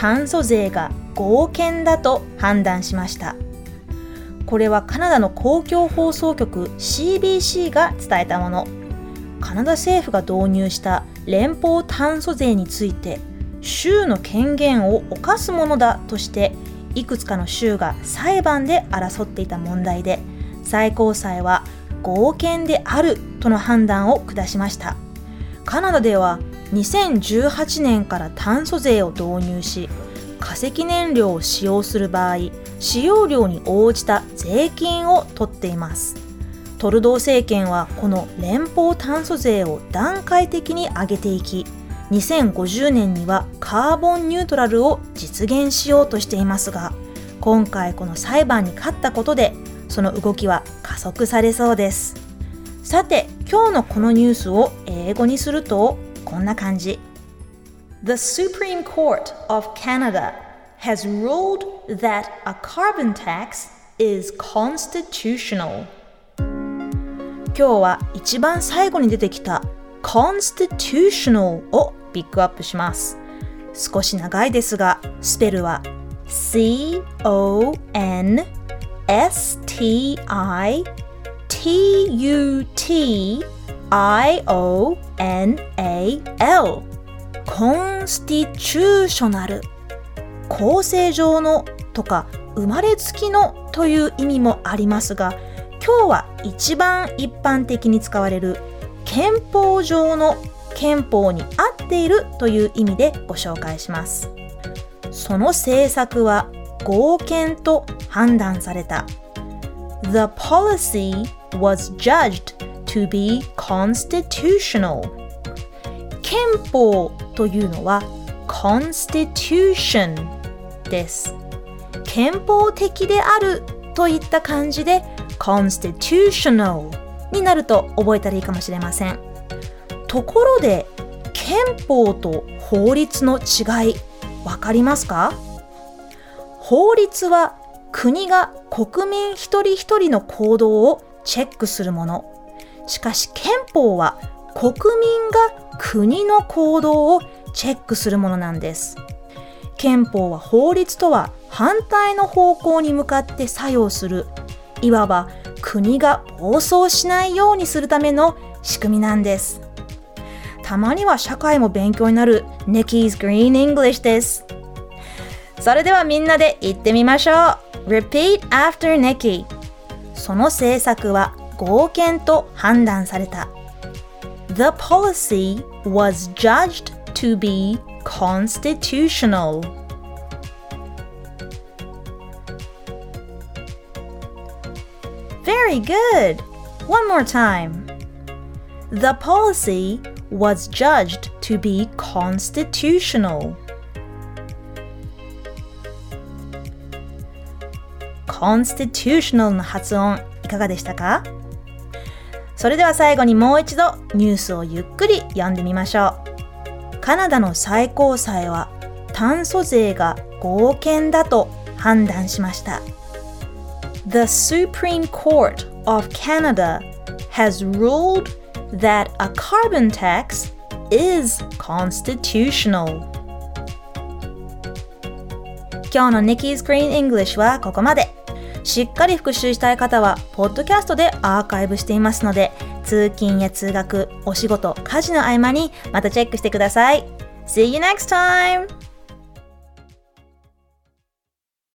炭素税が合憲だと判断しました。これはカナダの公共放送局 CBC が伝えたもの。カナダ政府が導入した連邦炭素税について州の権限を侵すものだとしていくつかの州が裁判で争っていた問題で最高裁は合憲であるとの判断を下しましたカナダでは2018年から炭素税を導入し化石燃料を使用する場合使用量に応じた税金を取っています。トルドー政権はこの連邦炭素税を段階的に上げていき2050年にはカーボンニュートラルを実現しようとしていますが今回この裁判に勝ったことでその動きは加速されそうです。さて今日のこのニュースを英語にするとこんな感じ The Supreme Court of Canada has ruled that a carbon tax is constitutional 今日は一番最後に出てきた constitutional をピックアップします少し長いですがスペルは C-O-N-S-T-I-T-U-T I-O-N-A-L コンスティチューショナル構成上のとか生まれつきのという意味もありますが今日は一番一般的に使われる憲法上の憲法に合っているという意味でご紹介します。その政策は合憲と判断された。The policy was judged to be constitutional. 憲法というのは constitution です。憲法的であるといった感じで constitutional になると覚えたらいいかもしれません。ところで憲法と法律の違いわかりますか？法律は国が国民一人一人の行動をチェックするもの。しかし憲法は国民が国の行動をチェックするものなんです。憲法は法律とは反対の方向に向かって作用する。いわば国が暴走しないようにするための仕組みなんです。たまには社会も勉強になる。Nikki's Green English です。それではみんなで言ってみましょう。Repeat after Nikki その政策は合憲と判断された The policy was judged to be constitutional Very good! One more time. The policy was judged to be constitutional. constitutional の発音いかがでしたか それでは最後にもう一度ニュースをゆっくり読んでみましょう。カナダの最高裁は炭素税が合憲だと判断しました。The Supreme Court of Canada has ruled that a carbon tax is constitutional. 今日の Nikki's Green English はここまで。しっかり復習したい方は、ポッドキャストでアーカイブしていますので、通勤や通学、お仕事、家事の合間にまたチェックしてください。See you next time!